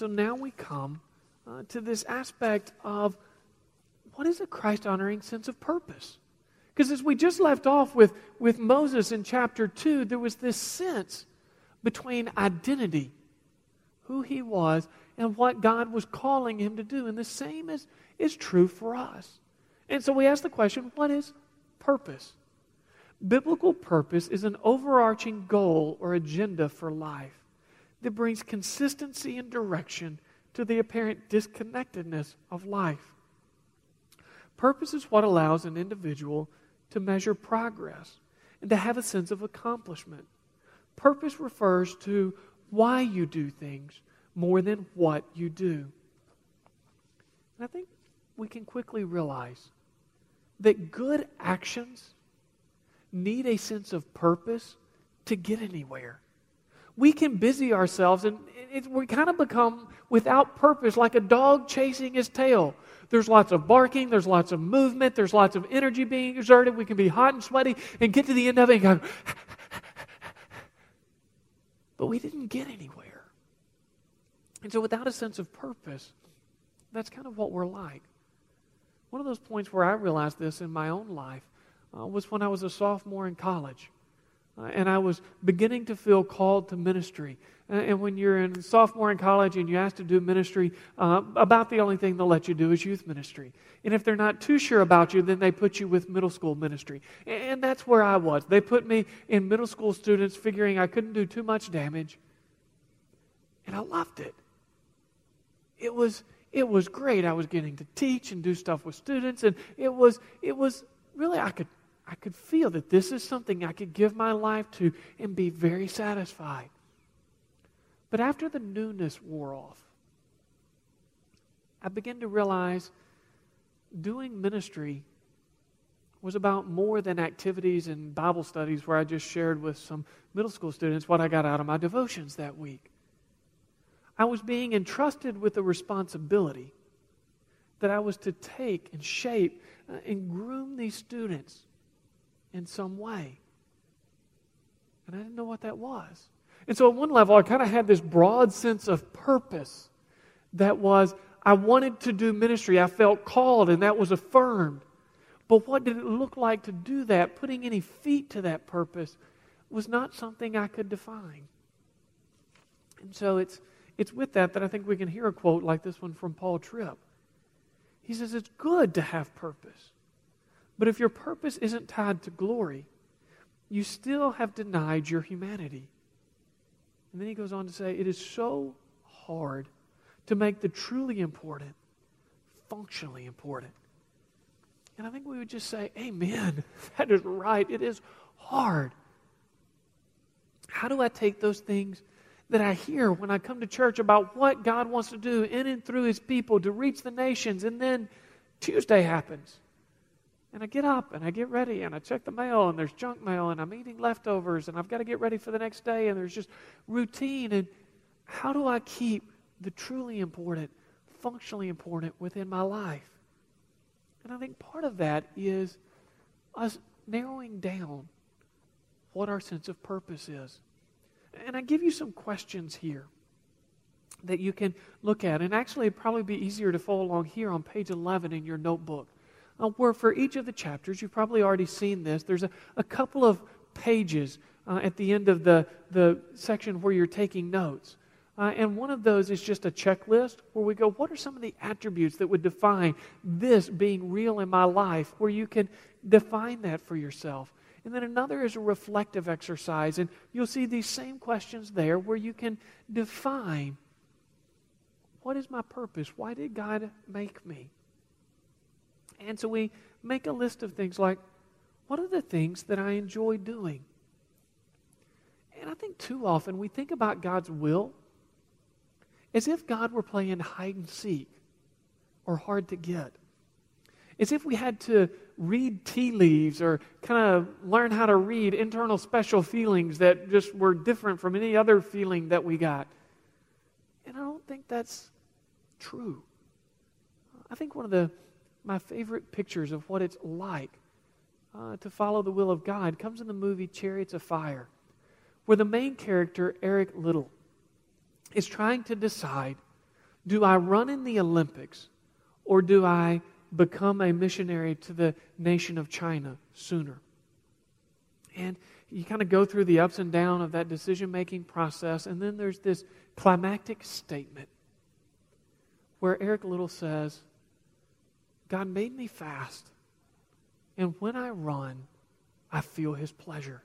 So now we come uh, to this aspect of what is a Christ honoring sense of purpose? Because as we just left off with, with Moses in chapter 2, there was this sense between identity, who he was, and what God was calling him to do. And the same is, is true for us. And so we ask the question what is purpose? Biblical purpose is an overarching goal or agenda for life that brings consistency and direction to the apparent disconnectedness of life. Purpose is what allows an individual to measure progress and to have a sense of accomplishment. Purpose refers to why you do things more than what you do. And I think we can quickly realize that good actions need a sense of purpose to get anywhere. We can busy ourselves and it, we kind of become without purpose like a dog chasing his tail. There's lots of barking, there's lots of movement, there's lots of energy being exerted. We can be hot and sweaty and get to the end of it and go, but we didn't get anywhere. And so, without a sense of purpose, that's kind of what we're like. One of those points where I realized this in my own life uh, was when I was a sophomore in college. Uh, and I was beginning to feel called to ministry. Uh, and when you're in sophomore in college and you ask to do ministry, uh, about the only thing they'll let you do is youth ministry. And if they're not too sure about you, then they put you with middle school ministry. And that's where I was. They put me in middle school students, figuring I couldn't do too much damage. And I loved it. It was, it was great. I was getting to teach and do stuff with students, and it was, it was really, I could I could feel that this is something I could give my life to and be very satisfied. But after the newness wore off, I began to realize doing ministry was about more than activities and Bible studies where I just shared with some middle school students what I got out of my devotions that week. I was being entrusted with a responsibility that I was to take and shape uh, and groom these students in some way. And I didn't know what that was. And so, at one level, I kind of had this broad sense of purpose that was I wanted to do ministry. I felt called, and that was affirmed. But what did it look like to do that? Putting any feet to that purpose was not something I could define. And so, it's, it's with that that I think we can hear a quote like this one from Paul Tripp. He says, It's good to have purpose. But if your purpose isn't tied to glory, you still have denied your humanity. And then he goes on to say, It is so hard to make the truly important functionally important. And I think we would just say, Amen. That is right. It is hard. How do I take those things that I hear when I come to church about what God wants to do in and through his people to reach the nations, and then Tuesday happens? And I get up and I get ready and I check the mail and there's junk mail and I'm eating leftovers and I've got to get ready for the next day and there's just routine. And how do I keep the truly important, functionally important within my life? And I think part of that is us narrowing down what our sense of purpose is. And I give you some questions here that you can look at. And actually, it'd probably be easier to follow along here on page 11 in your notebook uh, where for each of the chapters, you've probably already seen this, there's a, a couple of pages uh, at the end of the, the section where you're taking notes. Uh, and one of those is just a checklist where we go, what are some of the attributes that would define this being real in my life, where you can define that for yourself. And then another is a reflective exercise, and you'll see these same questions there where you can define what is my purpose? Why did God make me? And so we make a list of things like, what are the things that I enjoy doing? And I think too often we think about God's will as if God were playing hide and seek or hard to get. As if we had to read tea leaves or kind of learn how to read internal special feelings that just were different from any other feeling that we got. And I don't think that's true. I think one of the my favorite pictures of what it's like uh, to follow the will of God comes in the movie Chariots of Fire, where the main character, Eric Liddell, is trying to decide do I run in the Olympics or do I become a missionary to the nation of China sooner? And you kind of go through the ups and downs of that decision making process, and then there's this climactic statement where Eric Liddell says, God made me fast, and when I run, I feel his pleasure.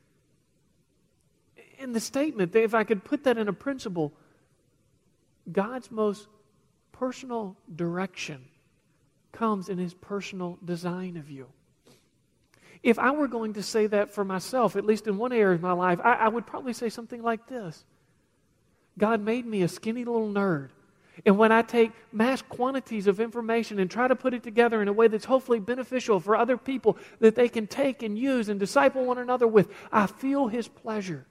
In the statement, if I could put that in a principle, God's most personal direction comes in his personal design of you. If I were going to say that for myself, at least in one area of my life, I, I would probably say something like this God made me a skinny little nerd. And when I take mass quantities of information and try to put it together in a way that's hopefully beneficial for other people that they can take and use and disciple one another with, I feel His pleasure.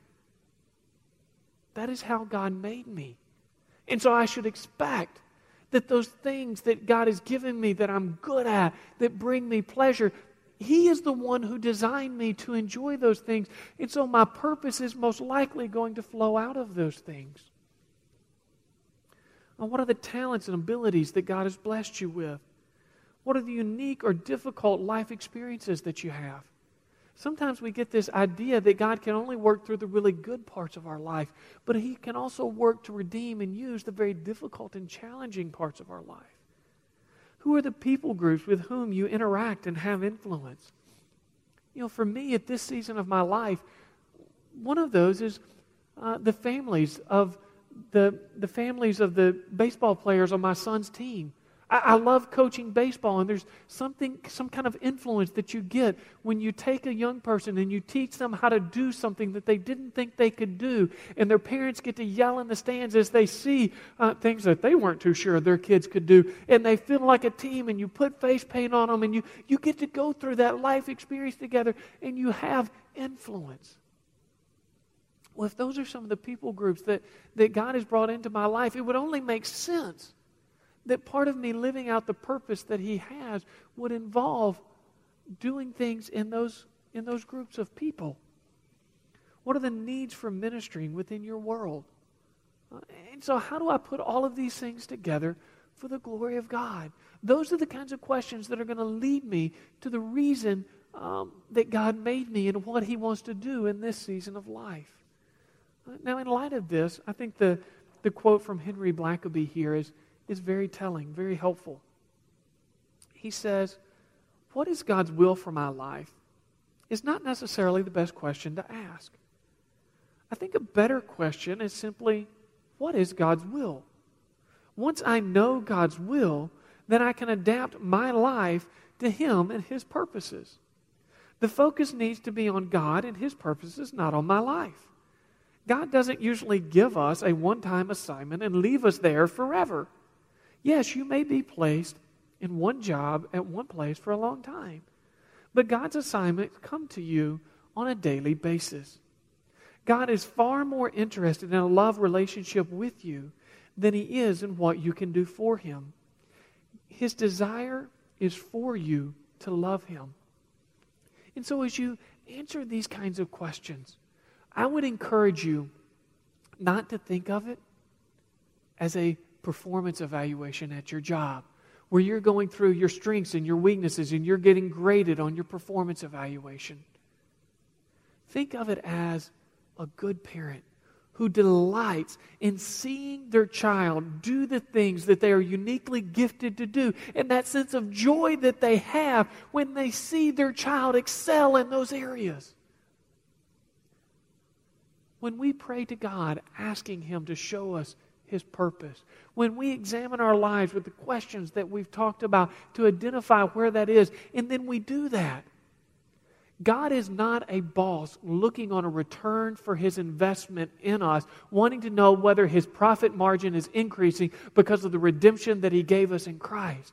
That is how God made me. And so I should expect that those things that God has given me that I'm good at, that bring me pleasure, He is the one who designed me to enjoy those things. And so my purpose is most likely going to flow out of those things. Now, what are the talents and abilities that God has blessed you with? What are the unique or difficult life experiences that you have? Sometimes we get this idea that God can only work through the really good parts of our life, but He can also work to redeem and use the very difficult and challenging parts of our life. Who are the people groups with whom you interact and have influence? You know, for me at this season of my life, one of those is uh, the families of the, the families of the baseball players on my son's team. I, I love coaching baseball, and there's something, some kind of influence that you get when you take a young person and you teach them how to do something that they didn't think they could do, and their parents get to yell in the stands as they see uh, things that they weren't too sure their kids could do, and they feel like a team, and you put face paint on them, and you, you get to go through that life experience together, and you have influence. Well, if those are some of the people groups that, that God has brought into my life, it would only make sense that part of me living out the purpose that He has would involve doing things in those, in those groups of people. What are the needs for ministering within your world? Uh, and so, how do I put all of these things together for the glory of God? Those are the kinds of questions that are going to lead me to the reason um, that God made me and what He wants to do in this season of life. Now, in light of this, I think the, the quote from Henry Blackaby here is is very telling, very helpful. He says, What is God's will for my life? is not necessarily the best question to ask. I think a better question is simply, What is God's will? Once I know God's will, then I can adapt my life to Him and His purposes. The focus needs to be on God and His purposes, not on my life. God doesn't usually give us a one time assignment and leave us there forever. Yes, you may be placed in one job at one place for a long time, but God's assignments come to you on a daily basis. God is far more interested in a love relationship with you than He is in what you can do for Him. His desire is for you to love Him. And so, as you answer these kinds of questions, I would encourage you not to think of it as a performance evaluation at your job where you're going through your strengths and your weaknesses and you're getting graded on your performance evaluation. Think of it as a good parent who delights in seeing their child do the things that they are uniquely gifted to do, and that sense of joy that they have when they see their child excel in those areas. When we pray to God, asking Him to show us his purpose. When we examine our lives with the questions that we've talked about to identify where that is, and then we do that, God is not a boss looking on a return for his investment in us, wanting to know whether his profit margin is increasing because of the redemption that he gave us in Christ.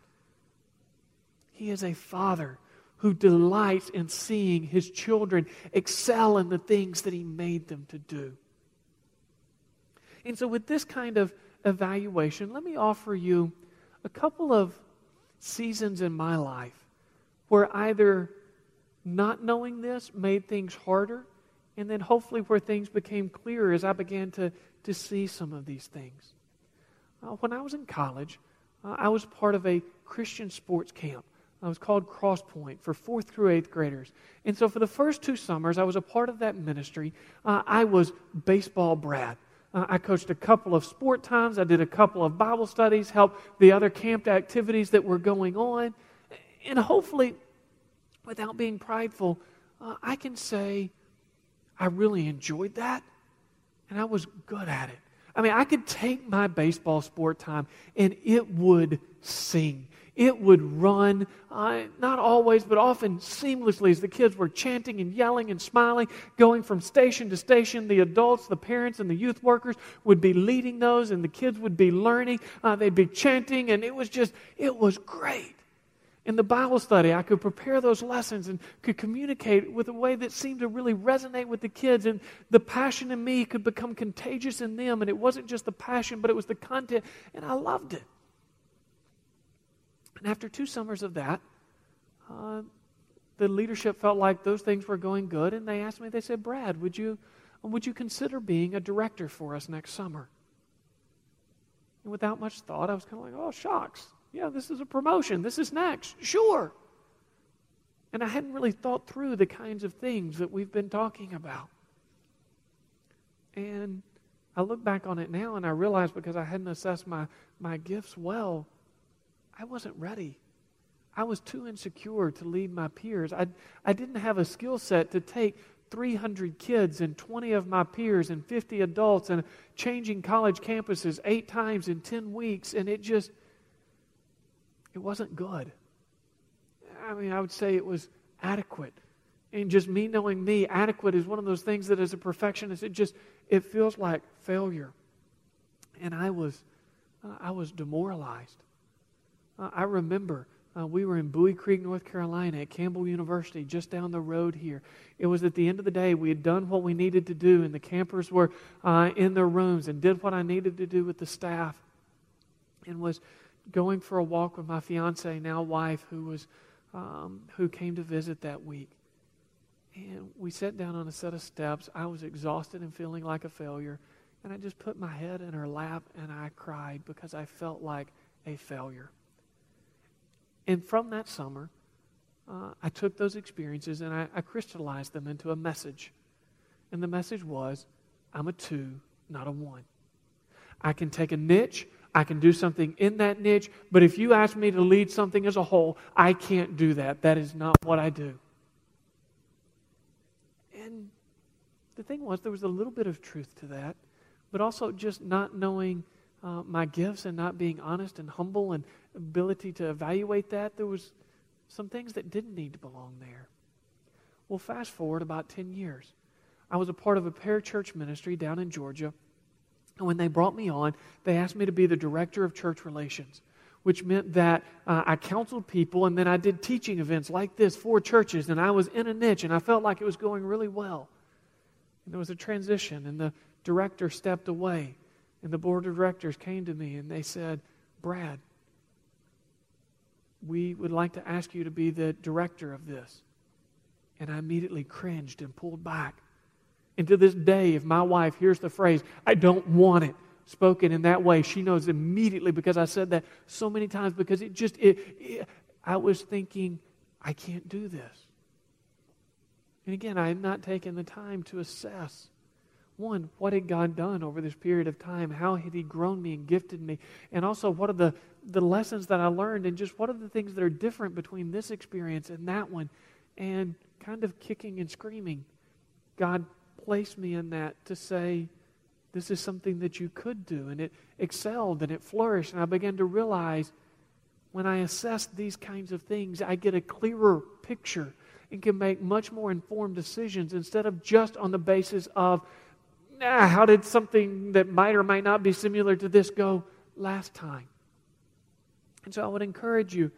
He is a father who delights in seeing his children excel in the things that he made them to do. And so, with this kind of evaluation, let me offer you a couple of seasons in my life where either not knowing this made things harder, and then hopefully where things became clearer as I began to, to see some of these things. Uh, when I was in college, uh, I was part of a Christian sports camp. I was called Crosspoint for fourth through eighth graders. And so for the first two summers, I was a part of that ministry. Uh, I was baseball Brad. Uh, I coached a couple of sport times. I did a couple of Bible studies, helped the other camp activities that were going on. And hopefully, without being prideful, uh, I can say I really enjoyed that and I was good at it. I mean, I could take my baseball sport time and it would sing it would run, uh, not always, but often seamlessly as the kids were chanting and yelling and smiling, going from station to station. The adults, the parents, and the youth workers would be leading those, and the kids would be learning. Uh, they'd be chanting, and it was just, it was great. In the Bible study, I could prepare those lessons and could communicate with a way that seemed to really resonate with the kids. And the passion in me could become contagious in them. And it wasn't just the passion, but it was the content. And I loved it. And after two summers of that, uh, the leadership felt like those things were going good, and they asked me, they said, Brad, would you, would you consider being a director for us next summer? And without much thought, I was kind of like, oh, shocks. Yeah, this is a promotion. This is next. Sure. And I hadn't really thought through the kinds of things that we've been talking about. And I look back on it now and I realize because I hadn't assessed my, my gifts well, I wasn't ready. I was too insecure to lead my peers. I, I didn't have a skill set to take 300 kids and 20 of my peers and 50 adults and changing college campuses eight times in 10 weeks, and it just, it wasn't good. I mean, I would say it was adequate. And just me knowing me, adequate is one of those things that as a perfectionist, it just, it feels like failure. And I was, uh, I was demoralized. Uh, I remember uh, we were in Buies Creek, North Carolina at Campbell University, just down the road here. It was at the end of the day, we had done what we needed to do, and the campers were uh, in their rooms and did what I needed to do with the staff and was going for a walk with my fiance, now wife, who, was, um, who came to visit that week. And we sat down on a set of steps. I was exhausted and feeling like a failure. And I just put my head in her lap and I cried because I felt like a failure. And from that summer, uh, I took those experiences and I, I crystallized them into a message. And the message was I'm a two, not a one. I can take a niche, I can do something in that niche, but if you ask me to lead something as a whole, I can't do that. That is not what I do. And the thing was, there was a little bit of truth to that, but also just not knowing uh, my gifts and not being honest and humble and ability to evaluate that, there was some things that didn't need to belong there. Well, fast forward about 10 years. I was a part of a parachurch ministry down in Georgia. And when they brought me on, they asked me to be the director of church relations, which meant that uh, I counseled people and then I did teaching events like this for churches. And I was in a niche and I felt like it was going really well. And there was a transition, and the director stepped away. And the board of directors came to me and they said, Brad, we would like to ask you to be the director of this. And I immediately cringed and pulled back. And to this day, if my wife hears the phrase, I don't want it, spoken in that way, she knows immediately because I said that so many times because it just, it, it, I was thinking, I can't do this. And again, I had not taken the time to assess one, what had God done over this period of time? How had He grown me and gifted me? And also, what are the, the lessons that I learned? And just what are the things that are different between this experience and that one? And kind of kicking and screaming, God placed me in that to say, this is something that you could do. And it excelled and it flourished. And I began to realize when I assess these kinds of things, I get a clearer picture and can make much more informed decisions instead of just on the basis of, how did something that might or might not be similar to this go last time? And so I would encourage you,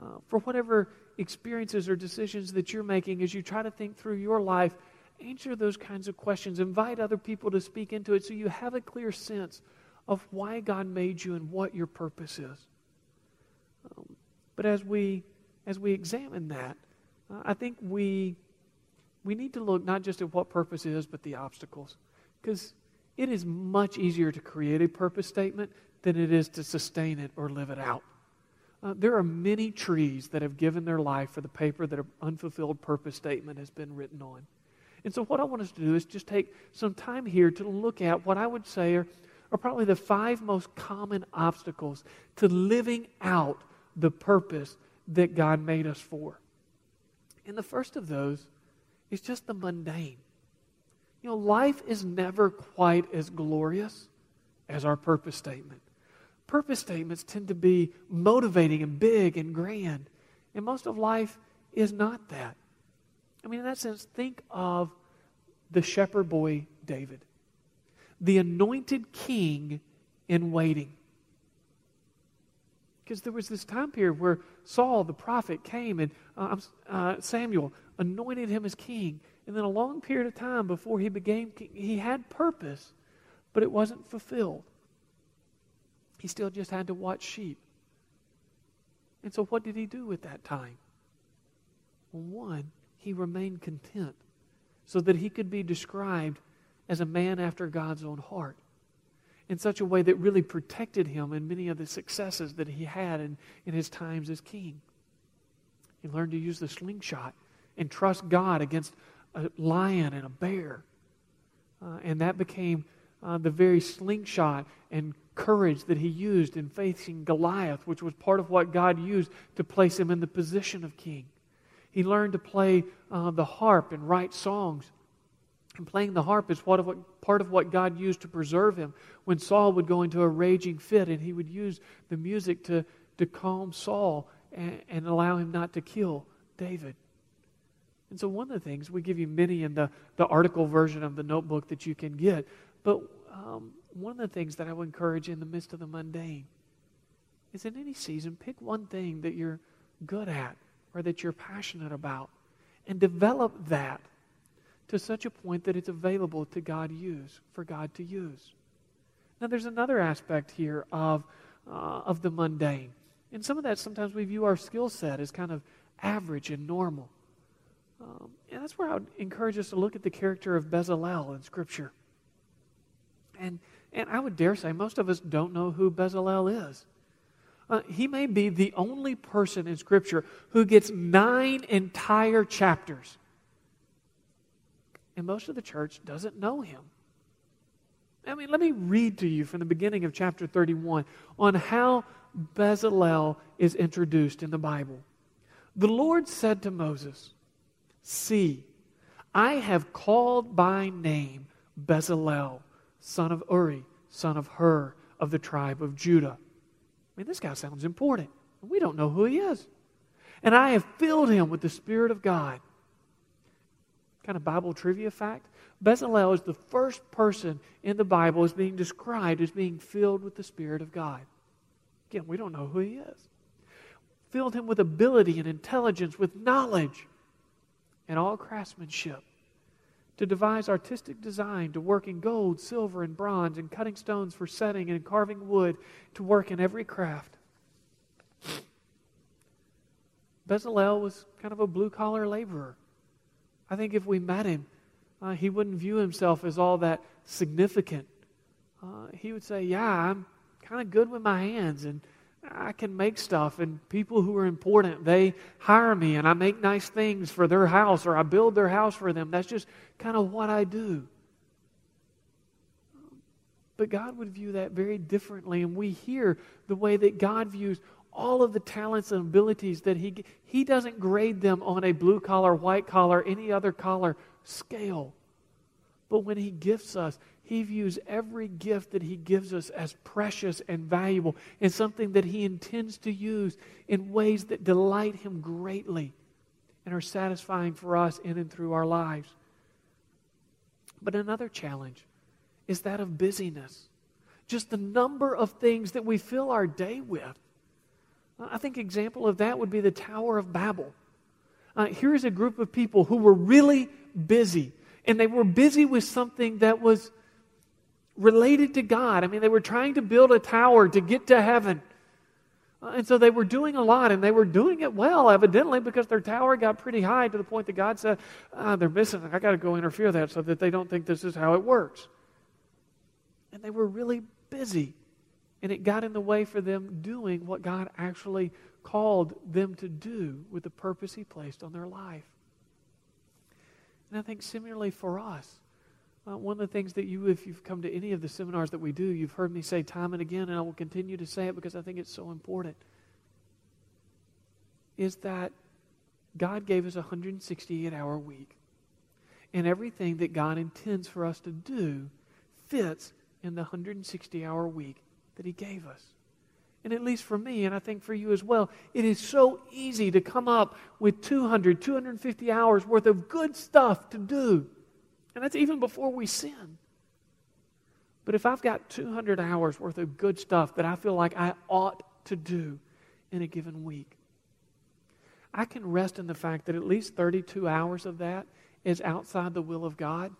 uh, for whatever experiences or decisions that you're making as you try to think through your life, answer those kinds of questions. Invite other people to speak into it so you have a clear sense of why God made you and what your purpose is. Um, but as we as we examine that, uh, I think we we need to look not just at what purpose is, but the obstacles, because it is much easier to create a purpose statement than it is to sustain it or live it out. Uh, there are many trees that have given their life for the paper that an unfulfilled purpose statement has been written on. And so, what I want us to do is just take some time here to look at what I would say are, are probably the five most common obstacles to living out the purpose that God made us for. And the first of those is just the mundane. You know, life is never quite as glorious as our purpose statement. Purpose statements tend to be motivating and big and grand. And most of life is not that. I mean, in that sense, think of the shepherd boy David, the anointed king in waiting. Because there was this time period where Saul, the prophet, came and uh, uh, Samuel anointed him as king. And then a long period of time before he became king, he had purpose, but it wasn't fulfilled. He still just had to watch sheep. And so, what did he do with that time? Well, one, he remained content so that he could be described as a man after God's own heart in such a way that really protected him in many of the successes that he had in, in his times as king. He learned to use the slingshot and trust God against a lion and a bear. Uh, and that became uh, the very slingshot and courage that he used in facing Goliath, which was part of what God used to place him in the position of king. He learned to play uh, the harp and write songs and playing the harp is of, what, part of what God used to preserve him. When Saul would go into a raging fit, and he would use the music to, to calm Saul and, and allow him not to kill David. And so, one of the things, we give you many in the, the article version of the notebook that you can get, but um, one of the things that I would encourage in the midst of the mundane is in any season, pick one thing that you're good at or that you're passionate about and develop that to such a point that it's available to God use, for God to use. Now, there's another aspect here of, uh, of the mundane. And some of that, sometimes we view our skill set as kind of average and normal. Um, and that's where I would encourage us to look at the character of Bezalel in Scripture. And, and I would dare say most of us don't know who Bezalel is. Uh, he may be the only person in Scripture who gets nine entire chapters and most of the church doesn't know him. I mean, let me read to you from the beginning of chapter 31 on how Bezalel is introduced in the Bible. The Lord said to Moses, See, I have called by name Bezalel, son of Uri, son of Hur, of the tribe of Judah. I mean, this guy sounds important. We don't know who he is. And I have filled him with the Spirit of God kind of Bible trivia fact. Bezalel is the first person in the Bible as being described as being filled with the Spirit of God. Again, we don't know who he is. Filled him with ability and intelligence, with knowledge and all craftsmanship, to devise artistic design, to work in gold, silver, and bronze, and cutting stones for setting and carving wood, to work in every craft. Bezalel was kind of a blue collar laborer. I think if we met him, uh, he wouldn't view himself as all that significant. Uh, he would say, Yeah, I'm kind of good with my hands and I can make stuff. And people who are important, they hire me and I make nice things for their house or I build their house for them. That's just kind of what I do. But God would view that very differently. And we hear the way that God views all of the talents and abilities that he he doesn't grade them on a blue collar white collar any other collar scale but when he gifts us he views every gift that he gives us as precious and valuable and something that he intends to use in ways that delight him greatly and are satisfying for us in and through our lives. But another challenge is that of busyness. Just the number of things that we fill our day with. I think example of that would be the Tower of Babel. Uh, here is a group of people who were really busy, and they were busy with something that was related to God. I mean, they were trying to build a tower to get to heaven. Uh, and so they were doing a lot, and they were doing it well, evidently, because their tower got pretty high to the point that God said, ah, They're missing. I got to go interfere that so that they don't think this is how it works. And they were really busy. And it got in the way for them doing what God actually called them to do with the purpose He placed on their life. And I think similarly for us, uh, one of the things that you, if you've come to any of the seminars that we do, you've heard me say time and again, and I will continue to say it because I think it's so important, is that God gave us a 168 hour week. And everything that God intends for us to do fits in the 160 hour week that He gave us. And at least for me, and I think for you as well, it is so easy to come up with 200, 250 hours worth of good stuff to do. And that's even before we sin. But if I've got 200 hours worth of good stuff that I feel like I ought to do in a given week, I can rest in the fact that at least 32 hours of that is outside the will of God.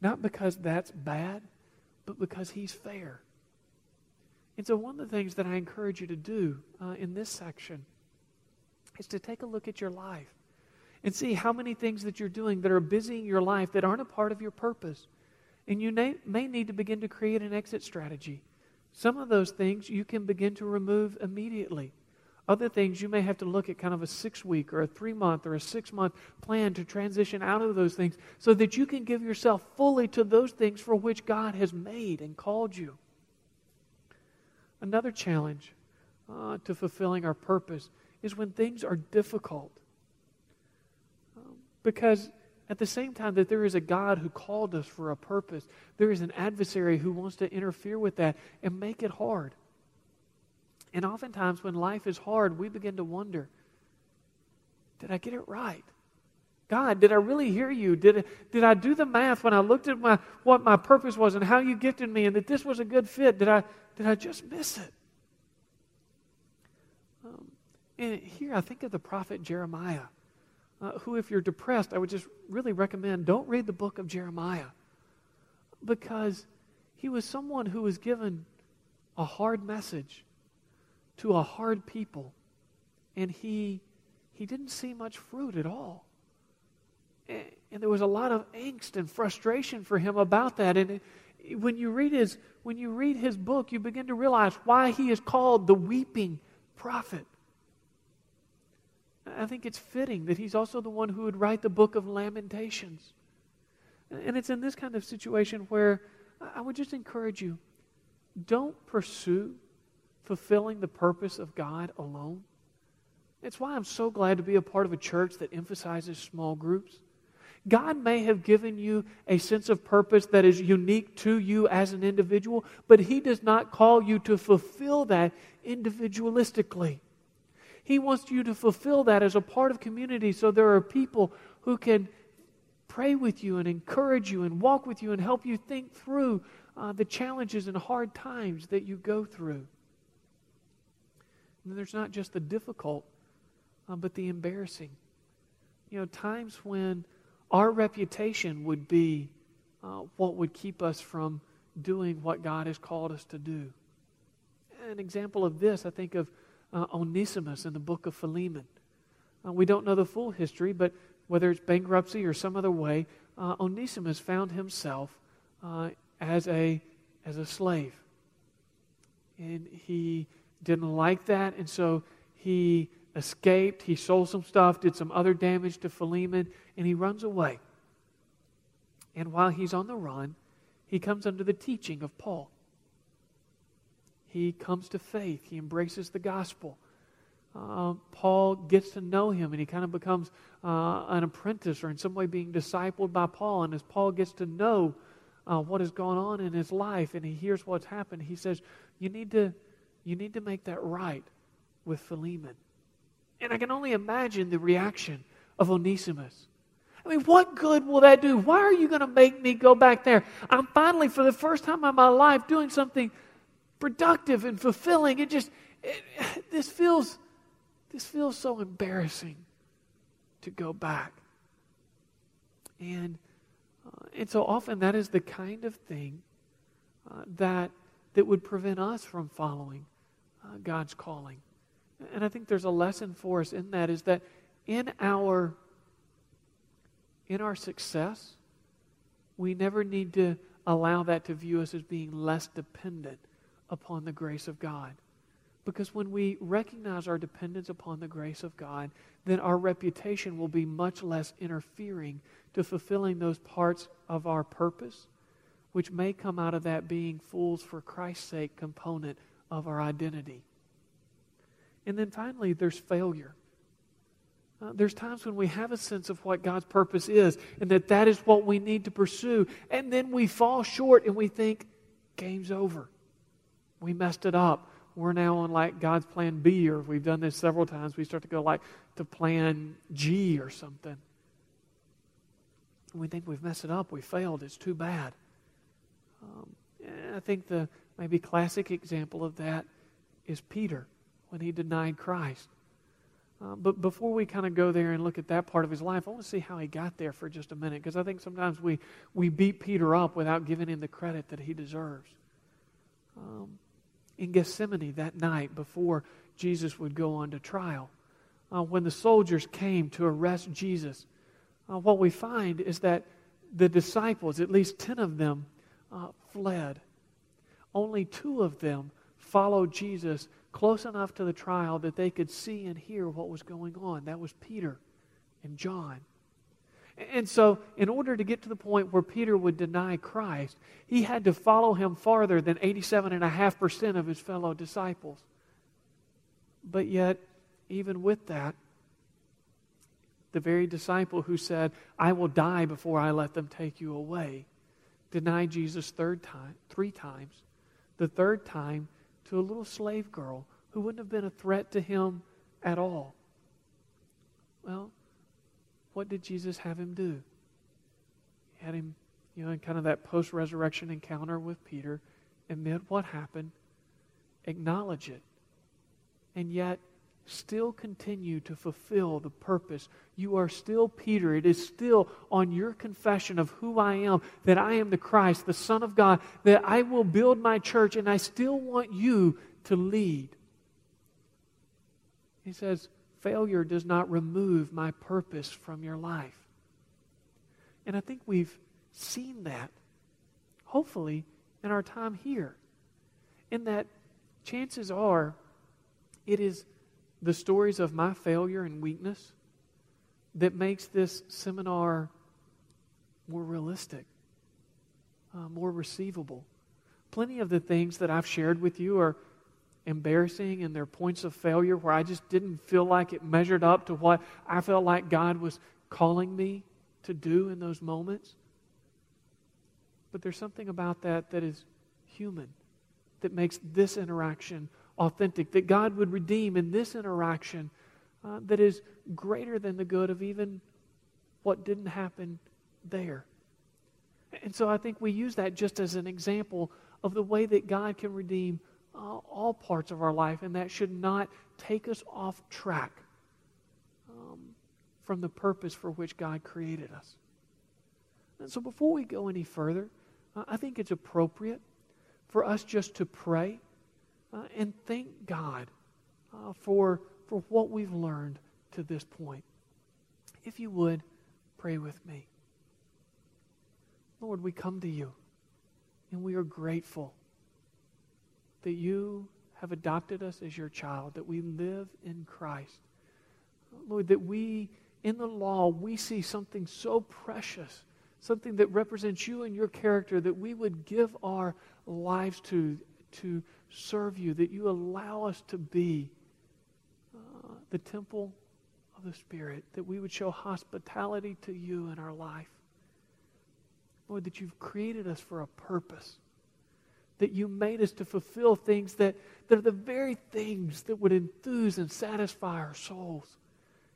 Not because that's bad, but because He's fair. And so, one of the things that I encourage you to do uh, in this section is to take a look at your life and see how many things that you're doing that are busying your life that aren't a part of your purpose. And you may, may need to begin to create an exit strategy. Some of those things you can begin to remove immediately. Other things you may have to look at kind of a six week or a three month or a six month plan to transition out of those things so that you can give yourself fully to those things for which God has made and called you. Another challenge uh, to fulfilling our purpose is when things are difficult. Because at the same time that there is a God who called us for a purpose, there is an adversary who wants to interfere with that and make it hard. And oftentimes, when life is hard, we begin to wonder did I get it right? God, did I really hear you? Did, did I do the math when I looked at my, what my purpose was and how you gifted me and that this was a good fit? Did I, did I just miss it? Um, and here I think of the prophet Jeremiah, uh, who, if you're depressed, I would just really recommend don't read the book of Jeremiah because he was someone who was given a hard message to a hard people, and he, he didn't see much fruit at all. And, and there was a lot of angst and frustration for him about that. And when you read his when you read his book, you begin to realize why he is called the weeping prophet. I think it's fitting that he's also the one who would write the book of Lamentations. And it's in this kind of situation where I would just encourage you don't pursue fulfilling the purpose of God alone. It's why I'm so glad to be a part of a church that emphasizes small groups. God may have given you a sense of purpose that is unique to you as an individual, but He does not call you to fulfill that individualistically. He wants you to fulfill that as a part of community so there are people who can pray with you and encourage you and walk with you and help you think through uh, the challenges and hard times that you go through. And there's not just the difficult, uh, but the embarrassing. You know, times when our reputation would be uh, what would keep us from doing what God has called us to do. An example of this, I think of uh, Onesimus in the book of Philemon. Uh, we don't know the full history, but whether it's bankruptcy or some other way, uh, Onesimus found himself uh, as, a, as a slave. And he didn't like that, and so he escaped. He sold some stuff, did some other damage to Philemon, and he runs away. And while he's on the run, he comes under the teaching of Paul. He comes to faith, he embraces the gospel. Uh, Paul gets to know him and he kind of becomes uh, an apprentice or in some way being discipled by Paul. And as Paul gets to know uh, what has gone on in his life and he hears what's happened, he says, you need, to, you need to make that right with Philemon. And I can only imagine the reaction of Onesimus. I mean, what good will that do? Why are you going to make me go back there? I'm finally, for the first time in my life, doing something productive and fulfilling. It just, it, this feels, this feels so embarrassing to go back. And, uh, and so often that is the kind of thing uh, that, that would prevent us from following uh, God's calling. And I think there's a lesson for us in that is that in our in our success, we never need to allow that to view us as being less dependent upon the grace of God. Because when we recognize our dependence upon the grace of God, then our reputation will be much less interfering to fulfilling those parts of our purpose, which may come out of that being fools for Christ's sake component of our identity. And then finally, there's failure. Uh, there's times when we have a sense of what God's purpose is and that that is what we need to pursue. And then we fall short and we think, game's over. We messed it up. We're now on like God's plan B, or if we've done this several times, we start to go like to plan G or something. We think we've messed it up. We failed. It's too bad. Um, I think the maybe classic example of that is Peter when he denied Christ. Uh, but before we kind of go there and look at that part of his life, I want to see how he got there for just a minute because I think sometimes we, we beat Peter up without giving him the credit that he deserves. Um, in Gethsemane that night before Jesus would go on to trial, uh, when the soldiers came to arrest Jesus, uh, what we find is that the disciples, at least 10 of them, uh, fled. Only two of them followed Jesus close enough to the trial that they could see and hear what was going on. That was Peter and John. And so, in order to get to the point where Peter would deny Christ, he had to follow him farther than 87.5% of his fellow disciples. But yet, even with that, the very disciple who said, I will die before I let them take you away, denied Jesus third time, three times. The third time, to a little slave girl who wouldn't have been a threat to him at all. Well, what did Jesus have him do? He had him, you know, in kind of that post resurrection encounter with Peter, admit what happened, acknowledge it, and yet still continue to fulfill the purpose. You are still Peter. It is still on your confession of who I am, that I am the Christ, the Son of God, that I will build my church, and I still want you to lead. He says, failure does not remove my purpose from your life. And I think we've seen that, hopefully, in our time here. In that chances are it is the stories of my failure and weakness that makes this seminar more realistic, uh, more receivable. Plenty of the things that I've shared with you are embarrassing and they're points of failure where I just didn't feel like it measured up to what I felt like God was calling me to do in those moments. But there's something about that that is human, that makes this interaction authentic, that God would redeem in this interaction uh, that is greater than the good of even what didn't happen there. And so I think we use that just as an example of the way that God can redeem uh, all parts of our life, and that should not take us off track um, from the purpose for which God created us. And so before we go any further, uh, I think it's appropriate for us just to pray uh, and thank God uh, for, for what we've learned to this point. If you would, pray with me. Lord, we come to you and we are grateful that you have adopted us as your child, that we live in Christ. Lord, that we, in the law, we see something so precious, something that represents you and your character, that we would give our lives to, to serve you, that you allow us to be uh, the temple of the Spirit, that we would show hospitality to you in our life. Lord, that you've created us for a purpose, that you made us to fulfill things that, that are the very things that would enthuse and satisfy our souls.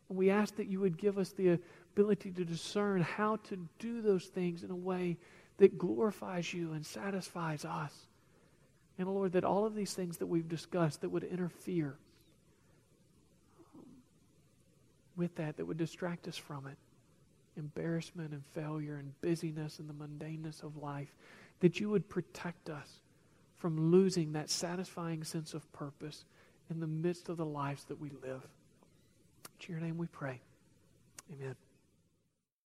And we ask that you would give us the ability to discern how to do those things in a way that glorifies you and satisfies us. And Lord, that all of these things that we've discussed that would interfere with that, that would distract us from it embarrassment and failure and busyness and the mundaneness of life, that you would protect us from losing that satisfying sense of purpose in the midst of the lives that we live. In your name we pray. Amen.